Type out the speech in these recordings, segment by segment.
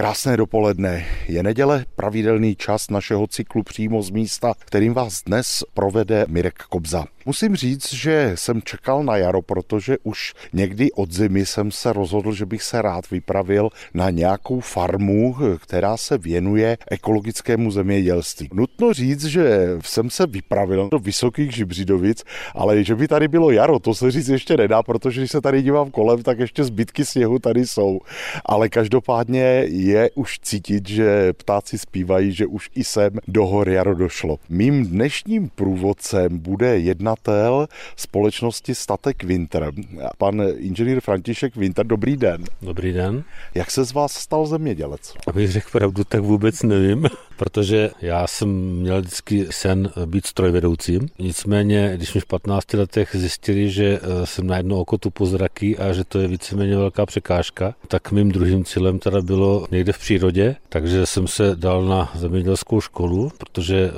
Krásné dopoledne. Je neděle, pravidelný čas našeho cyklu přímo z místa, kterým vás dnes provede Mirek Kobza. Musím říct, že jsem čekal na jaro, protože už někdy od zimy jsem se rozhodl, že bych se rád vypravil na nějakou farmu, která se věnuje ekologickému zemědělství. Nutno říct, že jsem se vypravil do Vysokých Žibřidovic, ale že by tady bylo jaro, to se říct ještě nedá, protože když se tady dívám kolem, tak ještě zbytky sněhu tady jsou. Ale každopádně je už cítit, že ptáci zpívají, že už i sem do hor jaro došlo. Mým dnešním průvodcem bude jednat majitel společnosti Statek Winter. Pan inženýr František Winter, dobrý den. Dobrý den. Jak se z vás stal zemědělec? Abych řekl pravdu, tak vůbec nevím, protože já jsem měl vždycky sen být strojvedoucím. Nicméně, když mi v 15 letech zjistili, že eh, jsem na jedno oko tu pozraky a že to je víceméně velká překážka, tak mým druhým cílem teda bylo někde v přírodě, takže jsem se dal na zemědělskou školu, protože eh,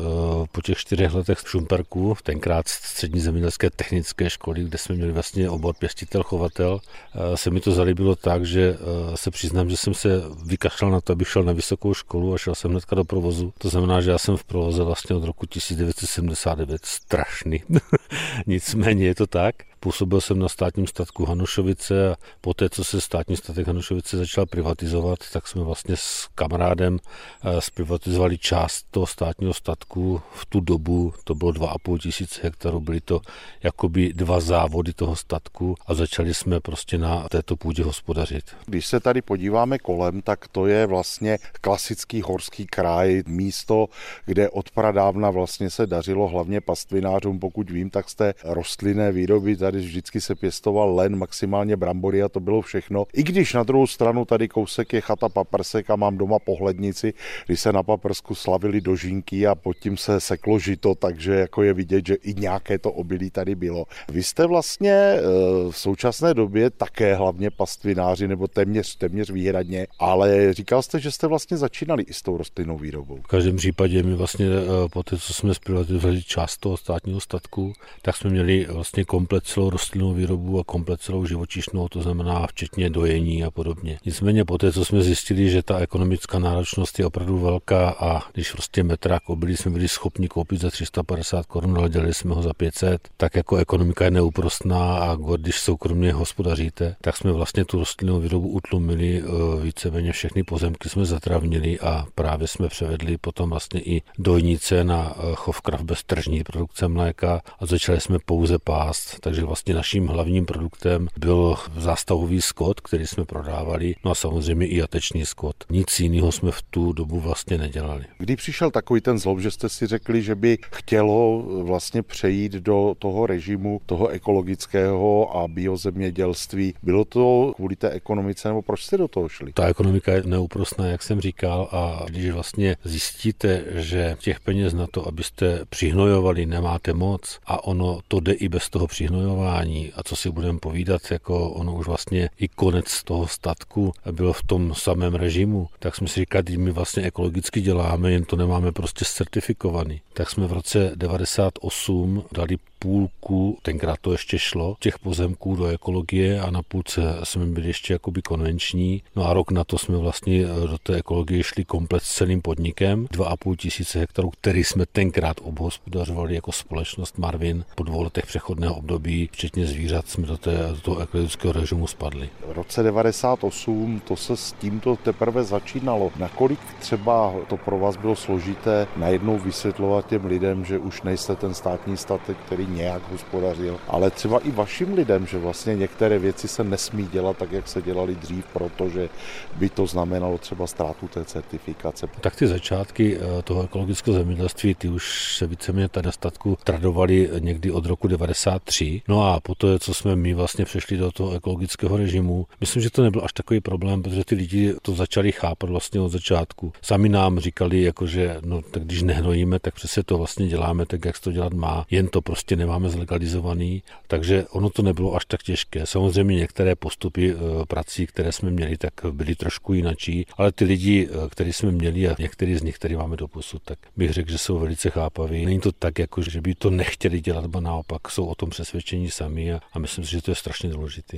po těch čtyřech letech v Šumperku, tenkrát střední zemědělské technické školy, kde jsme měli vlastně obor pěstitel, chovatel, eh, se mi to zalíbilo tak, že eh, se přiznám, že jsem se vykašlal na to, abych šel na vysokou školu a šel jsem hnedka do provozu. To znamená, že já jsem v provoze vlastně od roku 1979 strašný. Nicméně je to tak. Působil jsem na státním statku Hanušovice a poté, co se státní statek Hanušovice začal privatizovat, tak jsme vlastně s kamarádem eh, zprivatizovali část toho státního statku. V tu dobu to bylo 2,5 tisíce hektarů, byly to jakoby dva závody toho statku a začali jsme prostě na této půdě hospodařit. Když se tady podíváme kolem, tak to je vlastně klasický horský kraj, místo, kde od pradávna vlastně se dařilo hlavně pastvinářům, pokud vím, tak z té rostlinné výroby tady tady vždycky se pěstoval len, maximálně brambory a to bylo všechno. I když na druhou stranu tady kousek je chata paprsek a mám doma pohlednici, když se na paprsku slavili dožínky a pod tím se seklo žito, takže jako je vidět, že i nějaké to obilí tady bylo. Vy jste vlastně eh, v současné době také hlavně pastvináři, nebo téměř, téměř výhradně, ale říkal jste, že jste vlastně začínali i s tou rostlinnou výrobou. V každém případě my vlastně eh, po té, co jsme zprivatizovali část toho státního statku, tak jsme měli vlastně komplet celou rostlinnou výrobu a komplet celou živočišnou, to znamená včetně dojení a podobně. Nicméně poté, co jsme zjistili, že ta ekonomická náročnost je opravdu velká a když prostě metrák obilí jsme byli schopni koupit za 350 korun, ale dělali jsme ho za 500, tak jako ekonomika je neúprostná a když soukromně hospodaříte, tak jsme vlastně tu rostlinnou výrobu utlumili, e, víceméně všechny pozemky jsme zatravnili a právě jsme převedli potom vlastně i dojnice na e, chov krav bez tržní produkce mléka a začali jsme pouze pást, takže vlastně naším hlavním produktem byl zástavový skot, který jsme prodávali, no a samozřejmě i jatečný skot. Nic jiného jsme v tu dobu vlastně nedělali. Kdy přišel takový ten zlob, že jste si řekli, že by chtělo vlastně přejít do toho režimu, toho ekologického a biozemědělství. Bylo to kvůli té ekonomice, nebo proč jste do toho šli? Ta ekonomika je neúprostná, jak jsem říkal, a když vlastně zjistíte, že těch peněz na to, abyste přihnojovali, nemáte moc a ono to jde i bez toho přihnojování, fungování a co si budeme povídat, jako ono už vlastně i konec toho statku bylo v tom samém režimu, tak jsme si říkali, my vlastně ekologicky děláme, jen to nemáme prostě certifikovaný. Tak jsme v roce 98 dali půlku, tenkrát to ještě šlo, těch pozemků do ekologie a na půlce jsme byli ještě jakoby konvenční. No a rok na to jsme vlastně eh, do té ekologie šli komplet s celým podnikem. 2,5 tisíce hektarů, který jsme tenkrát obhospodařovali jako společnost Marvin. Po dvou letech přechodného období, včetně zvířat, jsme do, té, do toho ekologického režimu spadli. V roce 98 to se s tímto teprve začínalo. Nakolik třeba to pro vás bylo složité najednou vysvětlovat těm lidem, že už nejste ten státní statek, který nějak hospodařil, ale třeba i vašim lidem, že vlastně některé věci se nesmí dělat tak, jak se dělali dřív, protože by to znamenalo třeba ztrátu té certifikace. Tak ty začátky eh, toho ekologického zemědělství, ty už se víceméně tady statku tradovali někdy od roku 93. No a po to, co jsme my vlastně přešli do toho ekologického režimu, myslím, že to nebyl až takový problém, protože ty lidi to začali chápat vlastně od začátku. Sami nám říkali, jako že no, tak když nehnojíme, tak přesně to vlastně děláme tak, jak se to dělat má, jen to prostě nemáme zlegalizovaný, takže ono to nebylo až tak těžké. Samozřejmě některé postupy eh, prací, které jsme měli, tak byly trošku jinačí, ale ty lidi, eh, který jsme měli a některý z nich, který máme do posud, tak bych řekl, že jsou velice chápaví. Není to tak, jako že by to nechtěli dělat, bo naopak jsou o tom přesvědčení sami a, a myslím si, že to je strašně důležité.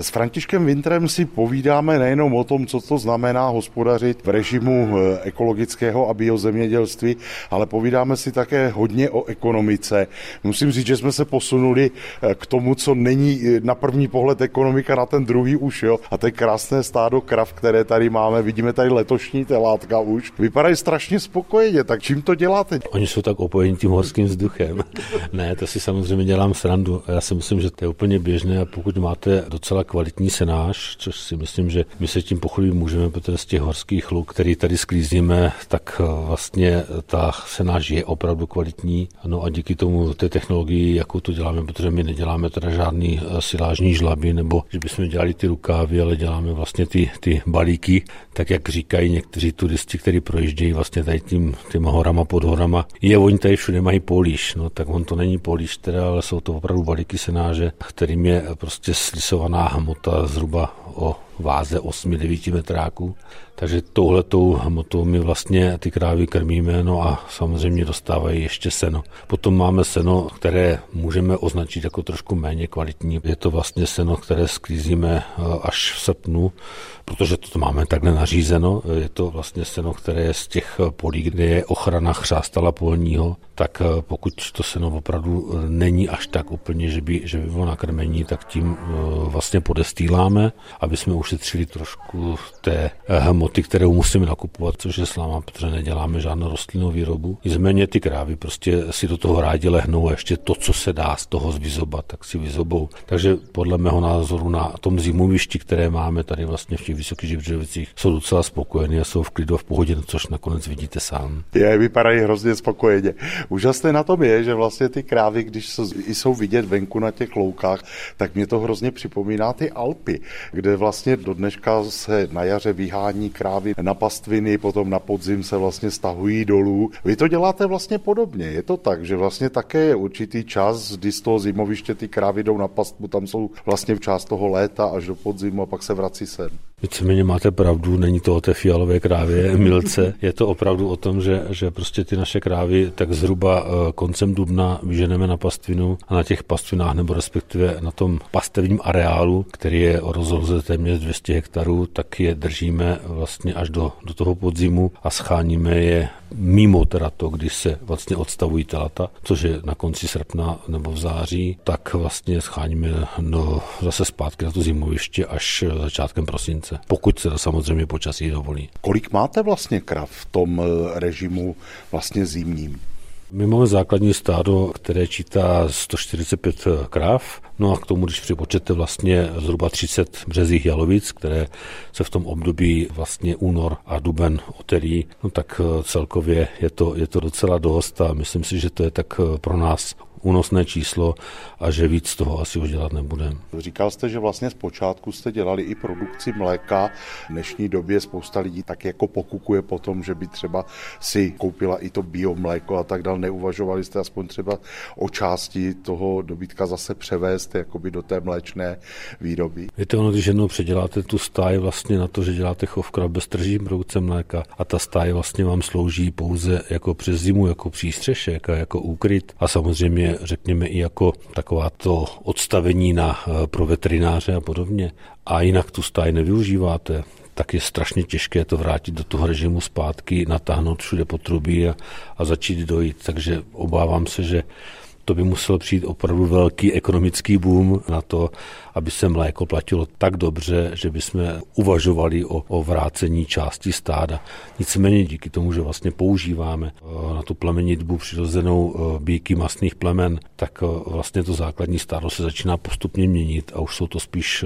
S Františkem Vintrem si povídáme nejenom o tom, co to znamená hospodařit v režimu eh, ekologického a biozemědělství, ale povídáme si také hodně o ekonomice. Musím říct, že jsme se posunuli eh, k tomu, co není eh, na první pohled ekonomika, na ten druhý už, jo. A to je krásné stádo krav, které tady máme. Vidíme tady letošní telátka už. Vypadají strašně spokojeně, tak čím to děláte? Oni jsou tak opojeni tím horským vzduchem. ne, to si samozřejmě dělám srandu. Já si myslím, že to je úplně běžné a pokud máte docela kvalitní senáž, což si myslím, že my se tím pochlubit můžeme, protože z těch horských luk, který tady sklízíme, tak eh, vlastně ta senáž je opravdu kvalitní. No a díky tomu té technologii, jakou to děláme, protože my neděláme teda žádný eh, silážní žlaby, nebo že bychom dělali ty rukávy, ale děláme vlastně ty, ty balíky, tak jak říkají někteří turisti, kteří projíždějí vlastně tady tím, těma horama pod horama. Je, oni tady všude mají políš, no tak on to není políš teda, ale jsou to opravdu balíky senáže, kterým je prostě slisovaná hmota zhruba o váze 8-9 metráků. Takže touhletou hmotou my vlastně ty krávy krmíme, no a samozřejmě dostávají ještě seno. Potom máme seno, které můžeme označit jako trošku méně kvalitní. Je to vlastně seno, které sklízíme eh, až v srpnu, protože to máme takhle nařízeno. Je to vlastně seno, které je z těch polí, kde je ochrana chřástala polního, tak eh, pokud to seno opravdu eh, není až tak úplně, že by, že by bylo nakrmení, tak tím vlastně podestýláme, aby jsme ušetřili trošku té hmoty hmoty, kterou musíme nakupovat, což je sláma, protože neděláme žádnou rostlinnou výrobu. Nicméně ty krávy prostě si do toho rádi lehnou a ještě to, co se dá z toho vyzobat, tak si vyzobou. Takže podle mého názoru na tom zimovišti, které máme tady vlastně v těch vysokých živřovicích, jsou docela spokojení a jsou v klidu a v pohodě, což nakonec vidíte sám. Je, vypadají hrozně spokojeně. Úžasné na tom je, že vlastně ty krávy, když jsou, jsou vidět venku na těch loukách, tak mě to hrozně připomíná ty Alpy, kde vlastně do dneška se na jaře vyhání krávy na pastviny, potom na podzim se vlastně stahují dolů. Vy to děláte vlastně podobně. Je to tak, že vlastně také je určitý čas, kdy z toho zimoviště ty krávy jdou na pastvu, tam jsou vlastně v část toho léta až do podzimu a pak se vrací sem. Víceméně máte pravdu, není to o té fialové krávě milce, je to opravdu o tom, že, že prostě ty naše krávy tak zhruba eh, koncem dubna vyženeme na pastvinu a na těch pastvinách nebo respektive na tom pastevním areálu, který je o rozloze téměř 200 hektarů, tak je držíme vlastně až do, do toho podzimu a scháníme je mimo teda to, když se vlastně odstavují telata, což je na konci srpna nebo v září, tak vlastně scháníme no, zase zpátky na to zimoviště až začátkem prosince, pokud se to samozřejmě počasí dovolí. Kolik máte vlastně krav v tom eh, režimu vlastně zimním? My máme základní stádo, které čítá 145 kráv, no a k tomu, když připočete vlastně zhruba 30 březích jalovic, které se v tom období vlastně únor a duben oterí, no tak celkově je to, je to docela dost a myslím si, že to je tak pro nás únosné číslo a že víc toho asi už dělat nebudeme. Říkal jste, že vlastně zpočátku jste dělali i produkci mléka. V dnešní době spousta lidí tak jako pokukuje po tom, že by třeba si koupila i to biomléko a tak dále. Neuvažovali jste aspoň třeba o části toho dobytka zase převést jakoby do té mléčné výroby? Víte, ono, když jednou předěláte tu stáj vlastně na to, že děláte chov krav bez trží produkce mléka a ta stáj vlastně vám slouží pouze jako přes zimu, jako přístřešek a jako úkryt a samozřejmě řekněme, i jako taková to odstavení na, eh, pro veterináře a podobně, a jinak tu stáj nevyužíváte, tak je strašně těžké to vrátit do toho režimu zpátky, natáhnout všude potrubí a, a začít dojít. Takže obávám se, že to by musel přijít opravdu velký ekonomický boom na to, aby se mléko platilo tak dobře, že bychom uvažovali o, o vrácení části stáda. Nicméně díky tomu, že vlastně používáme eh, na tu plemenitbu přirozenou eh, bíky masných plemen, tak eh, vlastně to základní stádo se začíná postupně měnit a už jsou to spíš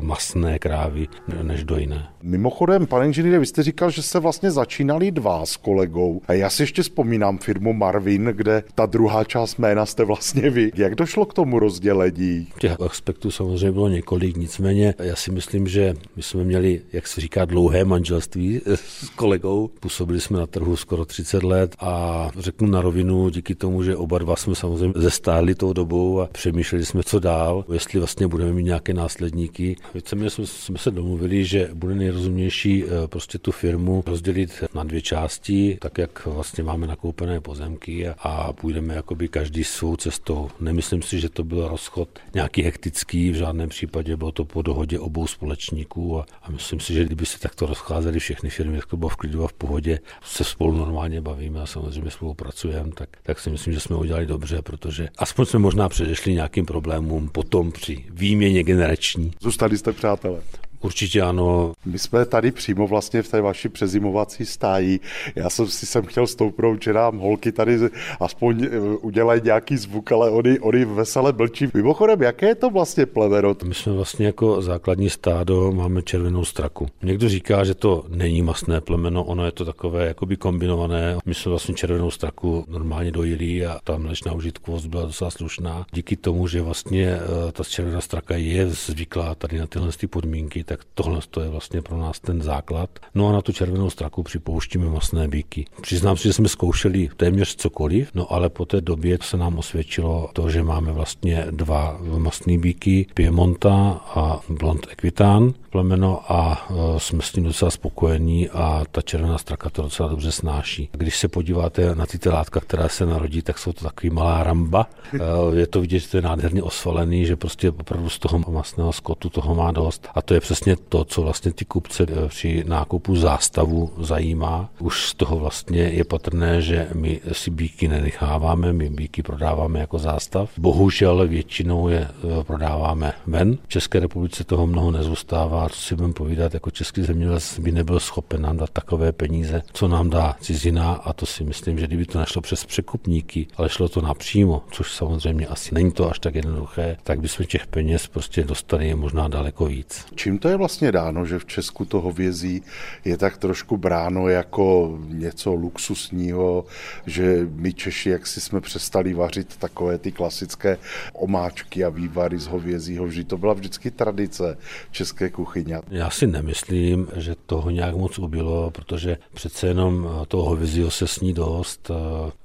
masné krávy než dojné. Mimochodem, pane inženýre, vy jste říkal, že jste vlastně začínali dva s kolegou. A já si ještě vzpomínám firmu Marvin, kde ta druhá část jména jste vlastně vy. Jak došlo k tomu rozdělení? Těch aspektů samozřejmě bylo několik, nicméně já si myslím, že my jsme měli, jak se říká, dlouhé manželství s kolegou. Působili jsme na trhu skoro 30 let a řeknu na rovinu, díky tomu, že oba dva jsme samozřejmě zestáli tou dobou a přemýšleli jsme, co dál, jestli vlastně budeme mít nějaké následníky. Víceméně jsme, jsme se domluvili, že bude nejrozumější eh, prostě tu firmu rozdělit na dvě části, tak jak vlastně máme nakoupené pozemky a, půjdeme jakoby každý svou cestou. Nemyslím si, že to byl rozchod nějaký hektický, v žádném případě bylo to po dohodě obou společníků a, a myslím si, že kdyby se takto rozcházely všechny firmy, jak to bylo v klidu a v pohodě, se spolu normálně bavíme a samozřejmě spolupracujeme, tak, tak si myslím, že jsme udělali dobře, protože aspoň jsme možná předešli nějakým problémům potom při výměně generační. Zůstali jste přátelé. Určitě ano. My jsme tady přímo vlastně v té vaší přezimovací stáji. Já jsem si sem chtěl stoupnout, že nám holky tady aspoň eh, udělají nějaký zvuk, ale oni, oni veselé blčí. Mimochodem, jaké je to vlastně plemeno? My jsme vlastně jako základní stádo máme červenou straku. Někdo říká, že to není masné plemeno, ono je to takové jakoby kombinované. My jsme vlastně červenou straku normálně dojili a ta mlečná užitkovost byla docela slušná. Díky tomu, že vlastně eh, ta červená straka je zvyklá tady na tyhle podmínky, tak tohle je vlastně pro nás ten základ. No a na tu červenou straku připouštíme masné bíky. Přiznám si, že jsme zkoušeli téměř cokoliv, no ale po té době se nám osvědčilo to, že máme vlastně dva masné bíky, Piemonta a Blond Equitán plemeno a e, jsme s tím docela spokojení a ta červená straka to docela dobře snáší. Když se podíváte na ty látka, která se narodí, tak jsou to takový malá ramba. E, je to vidět, že to je nádherně osvalený, že prostě opravdu z toho masného skotu toho má dost. A to je přesně to, co vlastně ty kupce e, při nákupu zástavu zajímá. Už z toho vlastně je patrné, že my si bíky nenecháváme, my bíky prodáváme jako zástav. Bohužel většinou je prodáváme ven. V České republice toho mnoho nezůstává, co si budeme povídat, jako český zemědělec by nebyl schopen nám dát takové peníze, co nám dá cizina a to si myslím, že kdyby to nešlo přes překupníky, ale šlo to napřímo, což samozřejmě asi není to až tak jednoduché, tak bychom těch peněz prostě dostali možná daleko víc. Čím to je vlastně dáno, že v Česku to hovězí je tak trošku bráno jako něco luxusního, že my Češi, jak si jsme přestali vařit takové ty klasické omáčky a vývary z hovězího, že to byla vždycky tradice české kuchyně. Já si nemyslím, že toho nějak moc ubylo, protože přece jenom toho hovězího se sní dost.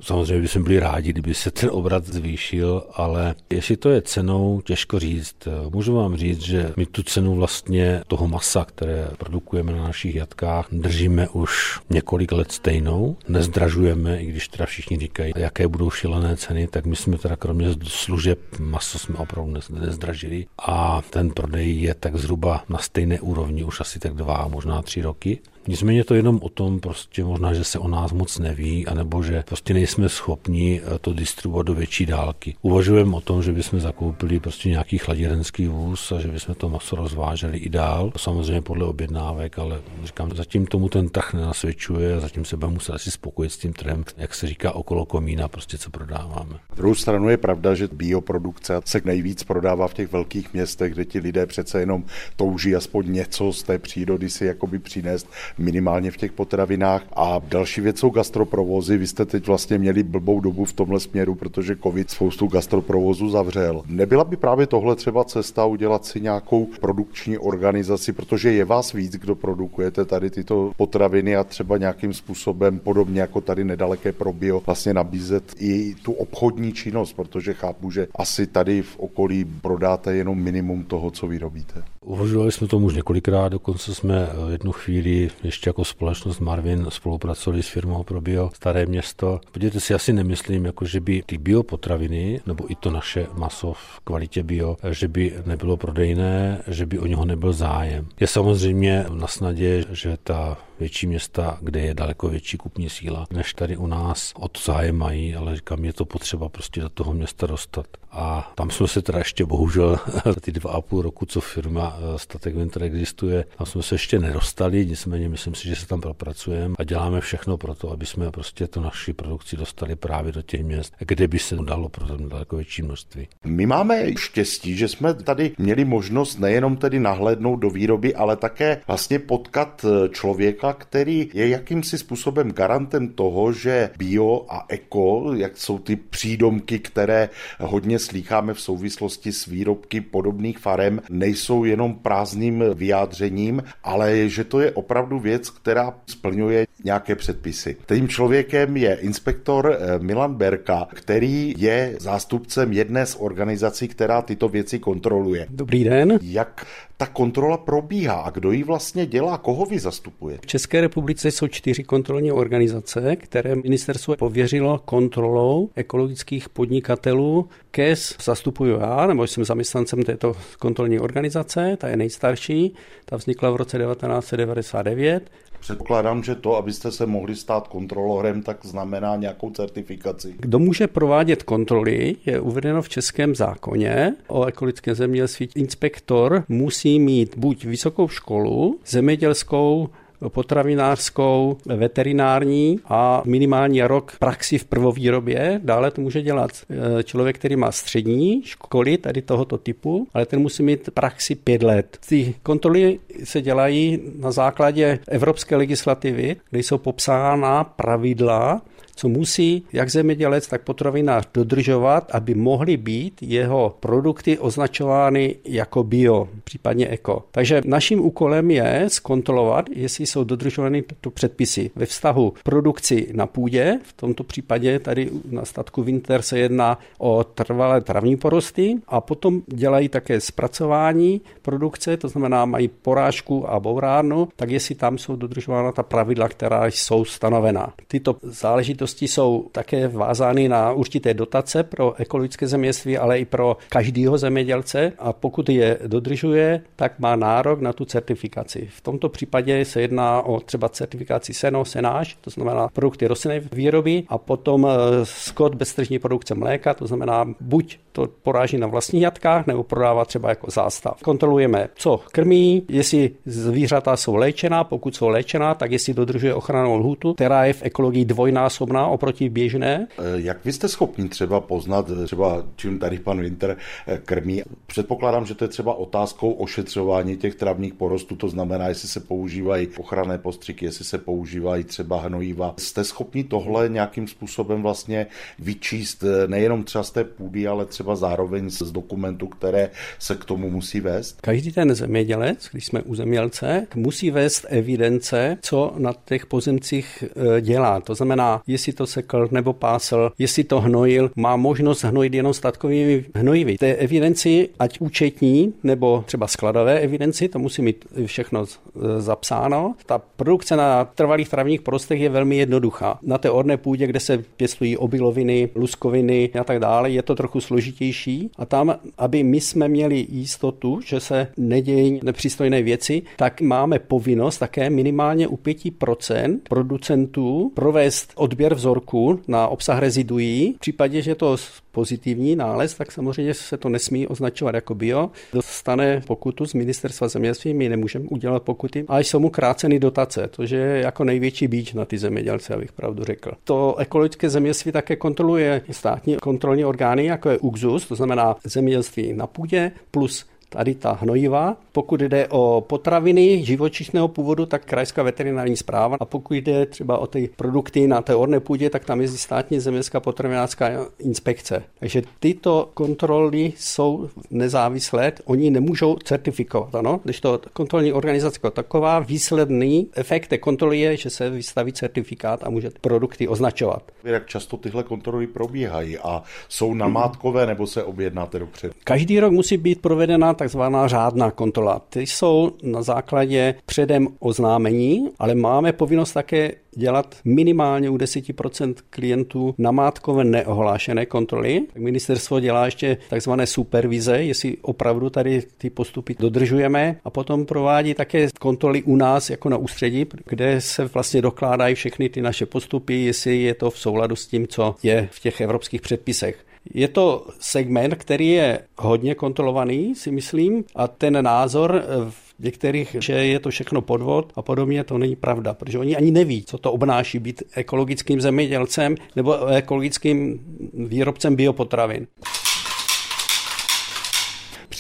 Samozřejmě bychom byli rádi, kdyby se ten obrat zvýšil, ale jestli to je cenou, těžko říct. Můžu vám říct, že my tu cenu vlastně toho masa, které produkujeme na našich jatkách, držíme už několik let stejnou. Nezdražujeme, i když teda všichni říkají, jaké budou šilené ceny, tak my jsme teda kromě služeb maso jsme opravdu nezdražili a ten prodej je tak zhruba na stejné úrovni už asi tak dva, možná tři roky. Nicméně to jenom o tom, prostě možná, že se o nás moc neví, anebo že prostě nejsme schopni eh, to distribuovat do větší dálky. Uvažujeme o tom, že bychom zakoupili prostě nějaký chladirenský vůz a že bychom to maso rozváželi i dál, samozřejmě podle objednávek, ale říkám, zatím tomu ten trh nenasvědčuje a zatím se budeme muset asi spokojit s tím trhem, jak se říká, okolo komína, prostě co prodáváme. Na druhou stranu je pravda, že bioprodukce se nejvíc prodává v těch velkých městech, kde ti lidé přece jenom touží aspoň něco z té přírody si jakoby přinést minimálně v těch potravinách. A další věc jsou gastroprovozy. Vy jste teď vlastně měli blbou dobu v tomhle směru, protože covid spoustu gastroprovozů zavřel. Nebyla by právě tohle třeba cesta udělat si nějakou produkční organizaci, protože je vás víc, kdo produkujete tady tyto potraviny a třeba nějakým způsobem podobně jako tady nedaleké probio vlastně nabízet i tu obchodní činnost, protože chápu, že asi tady v okolí prodáte jenom minimum toho, co vyrobíte. Uvažovali jsme tomu už několikrát, dokonce jsme jednu chvíli ještě jako společnost Marvin spolupracovali s firmou pro bio Staré město. Podívejte si, asi nemyslím, jako že by ty biopotraviny, nebo i to naše maso v kvalitě bio, že by nebylo prodejné, že by o něho nebyl zájem. Je samozřejmě na snadě, že ta větší města, kde je daleko větší kupní síla, než tady u nás od zájem mají, ale říkám, je to potřeba prostě do toho města dostat. A tam jsme se teda ještě bohužel za ty dva a půl roku, co firma eh, statek Winter existuje. Tam jsme se ještě nedostali, nicméně myslím si, že se tam propracujeme a děláme všechno pro to, aby jsme prostě to naši produkci dostali právě do těch měst, kde by se dalo pro daleko větší množství. My máme štěstí, že jsme tady měli možnost nejenom tedy nahlédnout do výroby, ale také vlastně potkat eh, člověka, který je jakýmsi způsobem garantem toho, že bio a eko, jak jsou ty přídomky, které hodně slýcháme v souvislosti s výrobky podobných farem, nejsou jenom prázdným vyjádřením, ale že to je opravdu věc, která splňuje nějaké předpisy. Tím člověkem je inspektor eh, Milan Berka, který je zástupcem jedné z organizací, která tyto věci kontroluje. Dobrý den. Jak ta kontrola probíhá a kdo ji vlastně dělá, koho vy zastupuje? V České republice jsou čtyři kontrolní organizace, které ministerstvo pověřilo kontrolou ekologických podnikatelů. KES zastupuju já, nebo jsem zaměstnancem této kontrolní organizace, ta je nejstarší, ta vznikla v roce 1999 Předpokládám, že to, abyste se mohli stát kontrolorem, tak znamená nějakou certifikaci. Kdo může provádět kontroly, je uvedeno v českém zákoně o ekologickém zemědělství. Inspektor musí mít buď vysokou školu, zemědělskou potravinářskou, veterinární a minimální rok praxi v prvovýrobě. Dále to může dělat eh, člověk, který má střední školy tady tohoto typu, ale ten musí mít praxi pět let. Ty kontroly se dělají na základě evropské legislativy, kde jsou popsána pravidla, co musí jak zemědělec, tak potravinář dodržovat, aby mohly být jeho produkty označovány jako bio, případně eko. Takže naším úkolem je zkontrolovat, jestli jsou dodržovány tyto předpisy ve vztahu produkci na půdě, v tomto případě tady na statku Winter se jedná o trvalé travní porosty a potom dělají také zpracování produkce, to znamená mají porážku a bourárnu, tak jestli tam jsou dodržována ta pravidla, která jsou stanovena. Tyto záležitosti záležitosti jsou také vázány na určité dotace pro ekologické zemědělství, ale i pro každého zemědělce a pokud je dodržuje, tak má nárok na tu certifikaci. V tomto případě se jedná o třeba certifikaci seno, senáž, to znamená produkty rostlinné výroby a potom eh, skot beztržní produkce mléka, to znamená buď to poráží na vlastních jatkách nebo prodává třeba jako zástav. Kontrolujeme, co krmí, jestli zvířata jsou léčená, pokud jsou léčená, tak jestli dodržuje ochranou lhutu, která je v ekologii dvojnásobná oproti běžné. Eh, jak vy jste schopni třeba poznat, eh, třeba čím tady pan Winter eh, krmí? Předpokládám, že to je třeba otázkou ošetřování těch travních porostů, to znamená, jestli se používají ochranné postřiky, jestli se používají třeba hnojiva. Jste schopni tohle nějakým způsobem vlastně vyčíst nejenom třeba z té půdy, ale třeba zároveň z dokumentů, které se k tomu musí vést? Každý ten zemědělec, když jsme u zemědělce, musí vést evidence, co na těch pozemcích dělá. To znamená, jestli to sekl nebo pásl, jestli to hnojil, má možnost hnojit jenom statkovými hnojivy. Té evidenci, ať účetní nebo třeba skladové evidenci, to musí mít všechno e, zapsáno. Ta produkce na trvalých travních porostech je velmi jednoduchá. Na té orné půdě, kde se pěstují obiloviny, luskoviny a tak dále, je to trochu složitější a tam, aby my jsme měli jistotu, že se nedějí nepřístojné věci, tak máme povinnost také minimálně u 5% producentů provést odběr vzorku na obsah reziduí. V případě, že to pozitivní nález, tak samozřejmě se to nesmí označovat jako bio. Dostane pokutu z ministerstva zemědělství, my nemůžeme udělat pokuty a jsou mu kráceny dotace, to je jako největší bíč na ty zemědělce, abych pravdu řekl. To ekologické zemědělství také kontroluje státní kontrolní orgány, jako je UXUS, to znamená zemědělství na půdě, plus tady ta hnojiva. Pokud jde o potraviny živočišného původu, tak krajská veterinární zpráva. A pokud jde třeba o ty produkty na té orné půdě, tak tam je státní zemědělská potravinářská inspekce. Takže tyto kontroly jsou nezávislé, oni nemůžou certifikovat. Ano? Když to kontrolní organizace jako taková, výsledný efekt té kontroly je, že se vystaví certifikát a může produkty označovat. Jak často tyhle kontroly probíhají a jsou namátkové nebo se objednáte dopředu? Každý rok musí být provedena takzvaná řádná kontrola. Ty jsou na základě předem oznámení, ale máme povinnost také dělat minimálně u 10% klientů namátkové neohlášené kontroly. Ministerstvo dělá ještě takzvané supervize, jestli opravdu tady ty postupy dodržujeme a potom provádí také kontroly u nás jako na ústředí, kde se vlastně dokládají všechny ty naše postupy, jestli je to v souladu s tím, co je v těch evropských předpisech. Je to segment, který je hodně kontrolovaný, si myslím, a ten názor v některých, že je to všechno podvod a podobně, to není pravda, protože oni ani neví, co to obnáší být ekologickým zemědělcem nebo ekologickým výrobcem biopotravin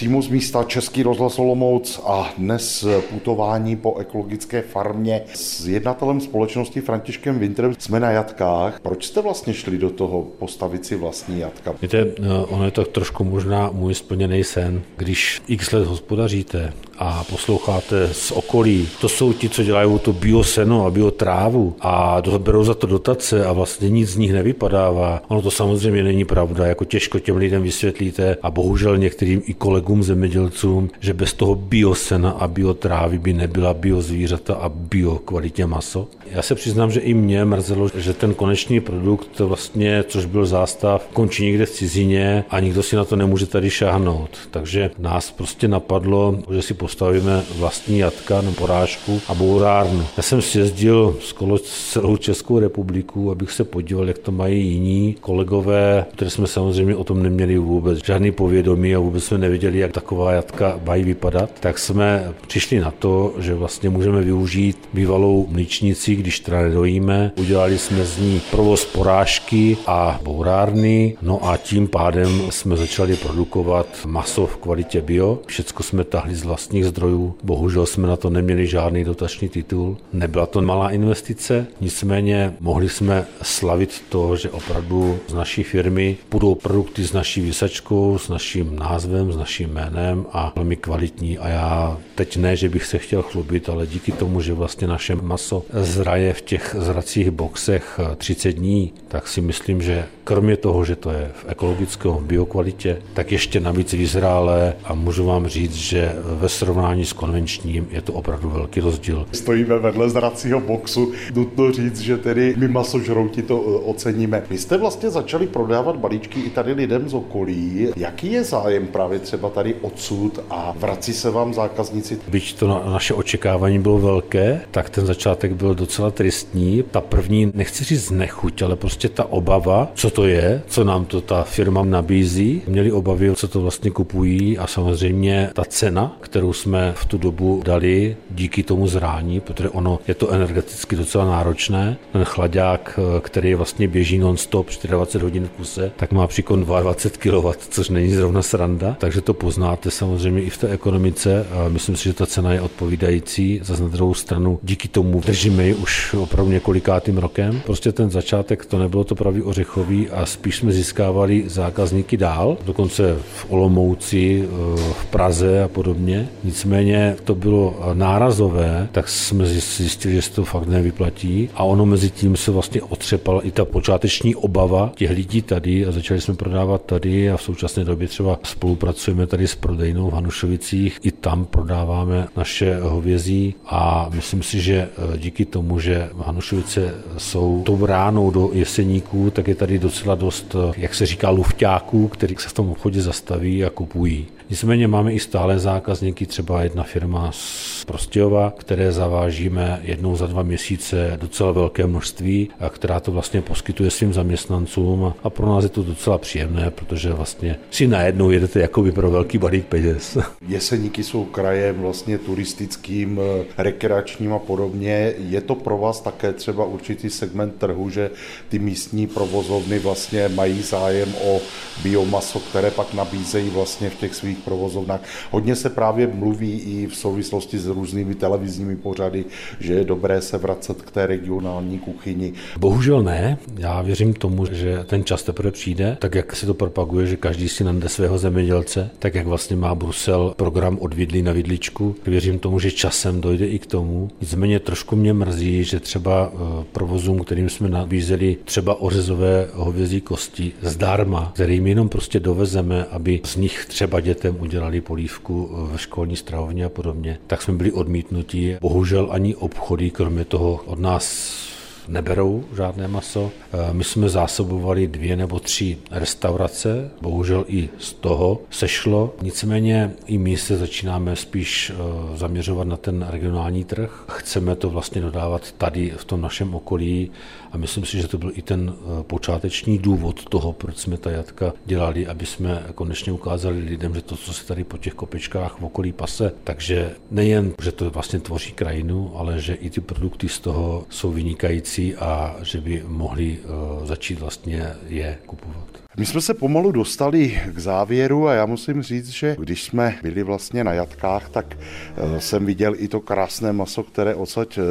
přímo z místa Český rozhlas Olomouc a dnes putování po ekologické farmě s jednatelem společnosti Františkem Winterem jsme na jatkách. Proč jste vlastně šli do toho postavit si vlastní jatka? Víte, no, ono je to trošku možná můj splněný sen. Když x let hospodaříte a posloucháte z okolí, to jsou ti, co dělají to bioseno a biotrávu a berou za to dotace a vlastně nic z nich nevypadává. Ono to samozřejmě není pravda, jako těžko těm lidem vysvětlíte a bohužel některým i kolegům zemědělcům, že bez toho biosena a biotrávy by nebyla biozvířata a biokvalitě maso. Já se přiznám, že i mě mrzelo, že ten konečný produkt vlastně, což byl zástav, končí někde v cizině a nikdo si na to nemůže tady šáhnout. Takže nás prostě napadlo, že si postavíme vlastní jatka nebo porážku a bourárnu. Já jsem si jezdil skoro celou Českou republiku, abych se podíval, jak to mají jiní kolegové, které jsme samozřejmě o tom neměli vůbec žádný povědomí a vůbec jsme nevěděli, jak taková jatka mají vypadat. Tak jsme přišli na to, že vlastně můžeme využít bývalou mlíčnici, když teda nedojíme. Udělali jsme z ní provoz porážky a bourárny, no a tím pádem jsme začali produkovat maso v kvalitě bio. Všecko jsme tahli z vlastní vlastních zdrojů. Bohužel jsme na to neměli žádný dotační titul. Nebyla to malá investice, nicméně mohli jsme slavit to, že opravdu z naší firmy budou produkty s naší výsačkou, s naším názvem, s naším jménem a velmi kvalitní. A já teď ne, že bych se chtěl chlubit, ale díky tomu, že vlastně naše maso zraje v těch zracích boxech 30 dní, tak si myslím, že kromě toho, že to je v ekologickém biokvalitě, tak ještě navíc vyzrálé a můžu vám říct, že ve srovnání s konvenčním je to opravdu velký rozdíl. Stojíme vedle zracího boxu, nutno říct, že tedy my masožrouti to e, oceníme. Vy jste vlastně začali prodávat balíčky i tady lidem z okolí. Jaký je zájem právě třeba tady odsud a vrací se vám zákazníci? Byť to na, naše očekávání bylo velké, tak ten začátek byl docela tristní. Ta první, nechci říct nechuť, ale prostě ta obava, co to je, co nám to ta firma nabízí. Měli obavy, co to vlastně kupují a samozřejmě ta cena, kterou jsme v tu dobu dali díky tomu zrání, protože ono je to energeticky docela náročné. Ten chlaďák, který vlastně běží non-stop 24 hodin v kuse, tak má příkon 22 kW, což není zrovna sranda, takže to poznáte samozřejmě i v té ekonomice. A myslím si, že ta cena je odpovídající. Za na druhou stranu díky tomu držíme ji už opravdu několikátým rokem. Prostě ten začátek to nebylo to pravý ořechový, a spíš jsme získávali zákazníky dál, dokonce v Olomouci, eh, v Praze a podobně. Nicméně to bylo nárazové, tak jsme zjistili, že se to fakt nevyplatí a ono mezi tím se vlastně otřepala i ta počáteční obava těch lidí tady a začali jsme prodávat tady a v současné době třeba spolupracujeme tady s prodejnou v Hanušovicích, i tam prodáváme naše hovězí a myslím si, že eh, díky tomu, že Hanušovice jsou tou ránou do jeseníků, tak je tady docela dost, jak se říká, lufťáků, který se v tom obchodě zastaví a kupují. Nicméně máme i stále zákazníky, třeba jedna firma z Prostějova, které zavážíme jednou za dva měsíce docela velké množství a která to vlastně poskytuje svým zaměstnancům a pro nás je to docela příjemné, protože vlastně si najednou jedete jakoby pro velký balík peněz. Jeseníky jsou krajem vlastně turistickým, rekreačním a podobně. Je to pro vás také třeba určitý segment trhu, že ty místní provozovny vlastně mají zájem o biomaso, které pak nabízejí vlastně v těch svých provozovnách. Hodně se právě mluví i v souvislosti s různými televizními pořady, že je dobré se vracet k té regionální kuchyni. Bohužel ne. Já věřím tomu, že ten čas teprve přijde, tak jak se to propaguje, že každý si nande svého zemědělce, tak jak vlastně má Brusel program od vidly na vidličku. Věřím tomu, že časem dojde i k tomu. Nicméně trošku mě mrzí, že třeba eh, provozům, kterým jsme nabízeli třeba ořezové hovězí kosti zdarma, kterým jenom prostě dovezeme, aby z nich třeba dětem dětem udělali polívku ve školní stravovně a podobně, tak jsme byli odmítnutí. Bohužel ani obchody, kromě toho od nás neberou žádné maso. Eh, my jsme zásobovali dvě nebo tři restaurace, bohužel i z toho sešlo. Nicméně i my se začínáme spíš eh, zaměřovat na ten regionální trh. Chceme to vlastně dodávat tady v tom našem okolí a myslím si, že to byl i ten počáteční důvod toho, proč jsme ta jatka dělali, aby jsme konečně ukázali lidem, že to, co se tady po těch kopičkách v okolí pase, takže nejen, že to vlastně tvoří krajinu, ale že i ty produkty z toho jsou vynikající a že by mohli eh, začít vlastně je kupovat. My jsme se pomalu dostali k závěru a já musím říct, že když jsme byli vlastně na jatkách, tak eh, jsem viděl i to krásné maso, které odsaď eh,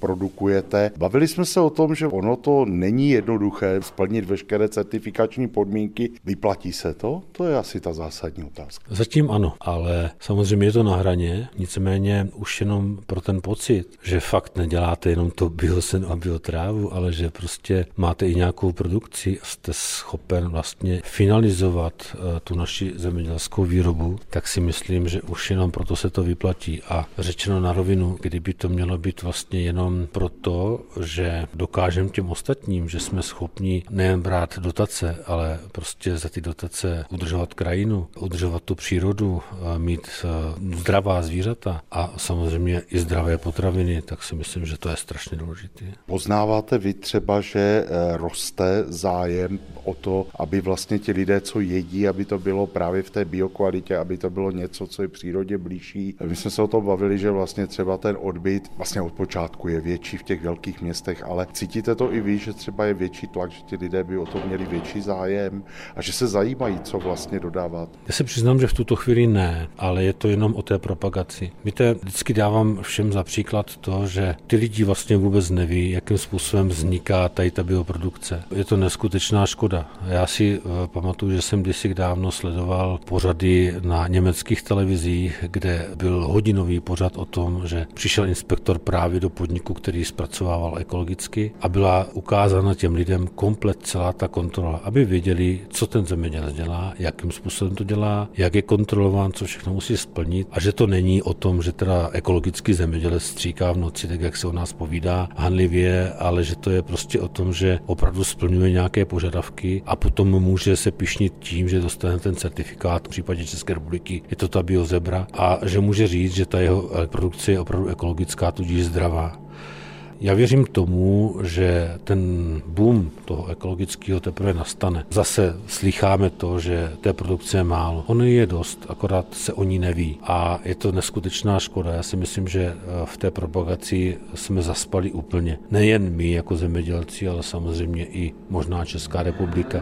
produkujete. Bavili jsme se o tom, že ono to není jednoduché splnit veškeré certifikační podmínky. Vyplatí se to? To je asi ta zásadní otázka. Zatím ano, ale samozřejmě je to na hraně, nicméně už jenom pro ten pocit, že fakt neděláte jenom to biosen a biotrávu, ale že prostě máte i nějakou produkci a jste schopen vlastně vlastně finalizovat eh, tu naši zemědělskou výrobu, tak si myslím, že už jenom proto se to vyplatí. A řečeno na rovinu, kdyby to mělo být vlastně jenom proto, že dokážeme těm ostatním, že jsme schopni nejen brát dotace, ale prostě za ty dotace udržovat krajinu, udržovat tu přírodu, eh, mít eh, zdravá zvířata a samozřejmě i zdravé potraviny, tak si myslím, že to je strašně důležité. Poznáváte vy třeba, že roste zájem o to, aby vlastně ti lidé, co jedí, aby to bylo právě v té biokvalitě, aby to bylo něco, co je přírodě blížší. My jsme se o tom bavili, že vlastně třeba ten odbyt vlastně od počátku je větší v těch velkých městech, ale cítíte to i vy, že třeba je větší tlak, že ti lidé by o to měli větší zájem a že se zajímají, co vlastně dodávat. Já se přiznám, že v tuto chvíli ne, ale je to jenom o té propagaci. Víte, vždycky dávám všem za příklad to, že ty lidi vlastně vůbec neví, jakým způsobem vzniká tady ta bioprodukce. Je to neskutečná škoda. Já si Eh, pamatuju, že jsem kdysi dávno sledoval pořady na německých televizích, kde byl hodinový pořad o tom, že přišel inspektor právě do podniku, který zpracovával ekologicky a byla ukázána těm lidem komplet celá ta kontrola, aby věděli, co ten zemědělec dělá, jakým způsobem to dělá, jak je kontrolován, co všechno musí splnit a že to není o tom, že teda ekologický zemědělec stříká v noci, tak jak se o nás povídá, hanlivě, ale že to je prostě o tom, že opravdu splňuje nějaké požadavky a potom může se pišnit tím, že dostane ten certifikát, v případě České republiky je to ta biozebra, a že může říct, že ta jeho produkce je opravdu ekologická, tudíž zdravá. Já věřím tomu, že ten boom toho ekologického teprve nastane. Zase slycháme to, že té produkce je málo. Ono je dost, akorát se o ní neví. A je to neskutečná škoda. Já si myslím, že eh, v té propagaci jsme zaspali úplně. Nejen my jako zemědělci, ale samozřejmě i možná Česká republika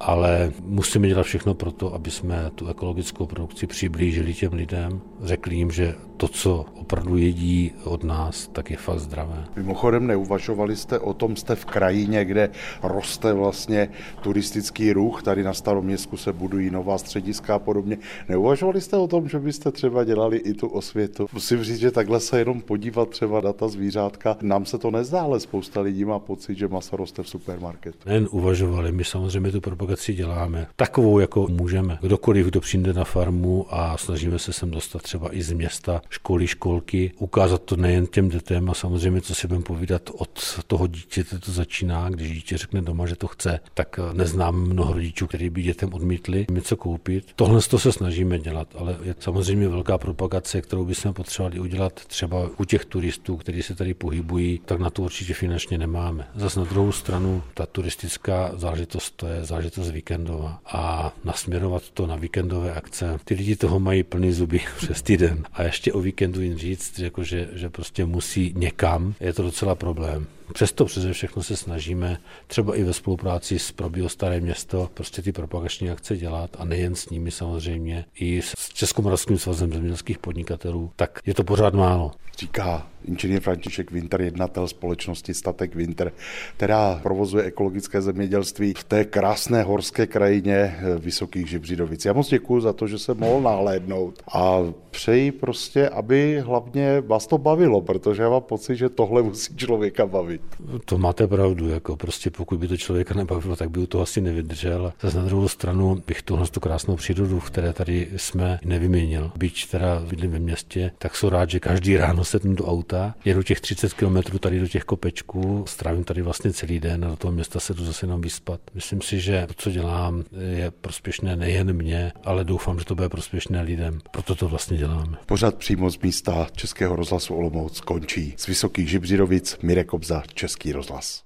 ale musíme dělat všechno pro to, aby jsme tu ekologickou produkci přiblížili těm lidem, řekli jim, že to, co opravdu jedí od nás, tak je fakt zdravé. Mimochodem neuvažovali jste o tom, jste v krajině, kde roste vlastně turistický ruch, tady na Staroměstku se budují nová střediska a podobně. Neuvažovali jste o tom, že byste třeba dělali i tu osvětu? Musím říct, že takhle se jenom podívat třeba na ta zvířátka, nám se to nezdá, ale spousta lidí má pocit, že maso roste v supermarketu. Nen uvažovali, my samozřejmě tu propagaci děláme takovou, jako můžeme. Kdokoliv, kdo přijde na farmu a snažíme se sem dostat třeba i z města, školy, školky, ukázat to nejen těm dětem a samozřejmě, co si budeme povídat od toho dítěte to začíná, když dítě řekne doma, že to chce, tak neznám mnoho rodičů, kteří by dětem odmítli něco koupit. Tohle to se snažíme dělat, ale je samozřejmě velká propagace, kterou bychom potřebovali udělat třeba u těch turistů, kteří se tady pohybují, tak na to určitě finančně nemáme. Zase na druhou stranu, ta turistická záležitost, to je záležitost víkendová a nasměrovat to na víkendové akce. Ty lidi toho mají plný zuby přes týden a ještě o víkendu jim říct, jako že, že prostě musí někam, je to docela problém. Přesto přeze všechno se snažíme třeba i ve spolupráci s Probio Staré město prostě ty propagační akce dělat a nejen s nimi samozřejmě, i s Českomoravským svazem zemědělských podnikatelů, tak je to pořád málo. Říká inženýr František Winter, jednatel společnosti Statek Winter, která provozuje ekologické zemědělství v té krásné horské krajině eh, Vysokých Žibřidovic. Já moc děkuji za to, že se mohl nahlédnout a přeji prostě, aby hlavně vás to bavilo, protože já mám pocit, že tohle musí člověka bavit. Zkusit? To máte pravdu, jako prostě pokud by to člověka nebavilo, tak by toho asi nevydržel. A na druhou stranu bych tuhle tu krásnou přírodu, v které tady jsme, nevyměnil. Byť teda bydlím ve městě, tak jsou rád, že každý ráno sednu do auta, jedu těch 30 kilometrů tady do těch kopečků, strávím tady vlastně celý den a do toho města se jdu zase jenom vyspat. Myslím si, že to, co dělám, je prospěšné nejen mě, ale doufám, že to bude prospěšné lidem. Proto to vlastně děláme. Pořád přímo z místa Českého rozhlasu Olomouc končí. Z Vysokých Žibřirovic Mirek Obza, Český rozhlas.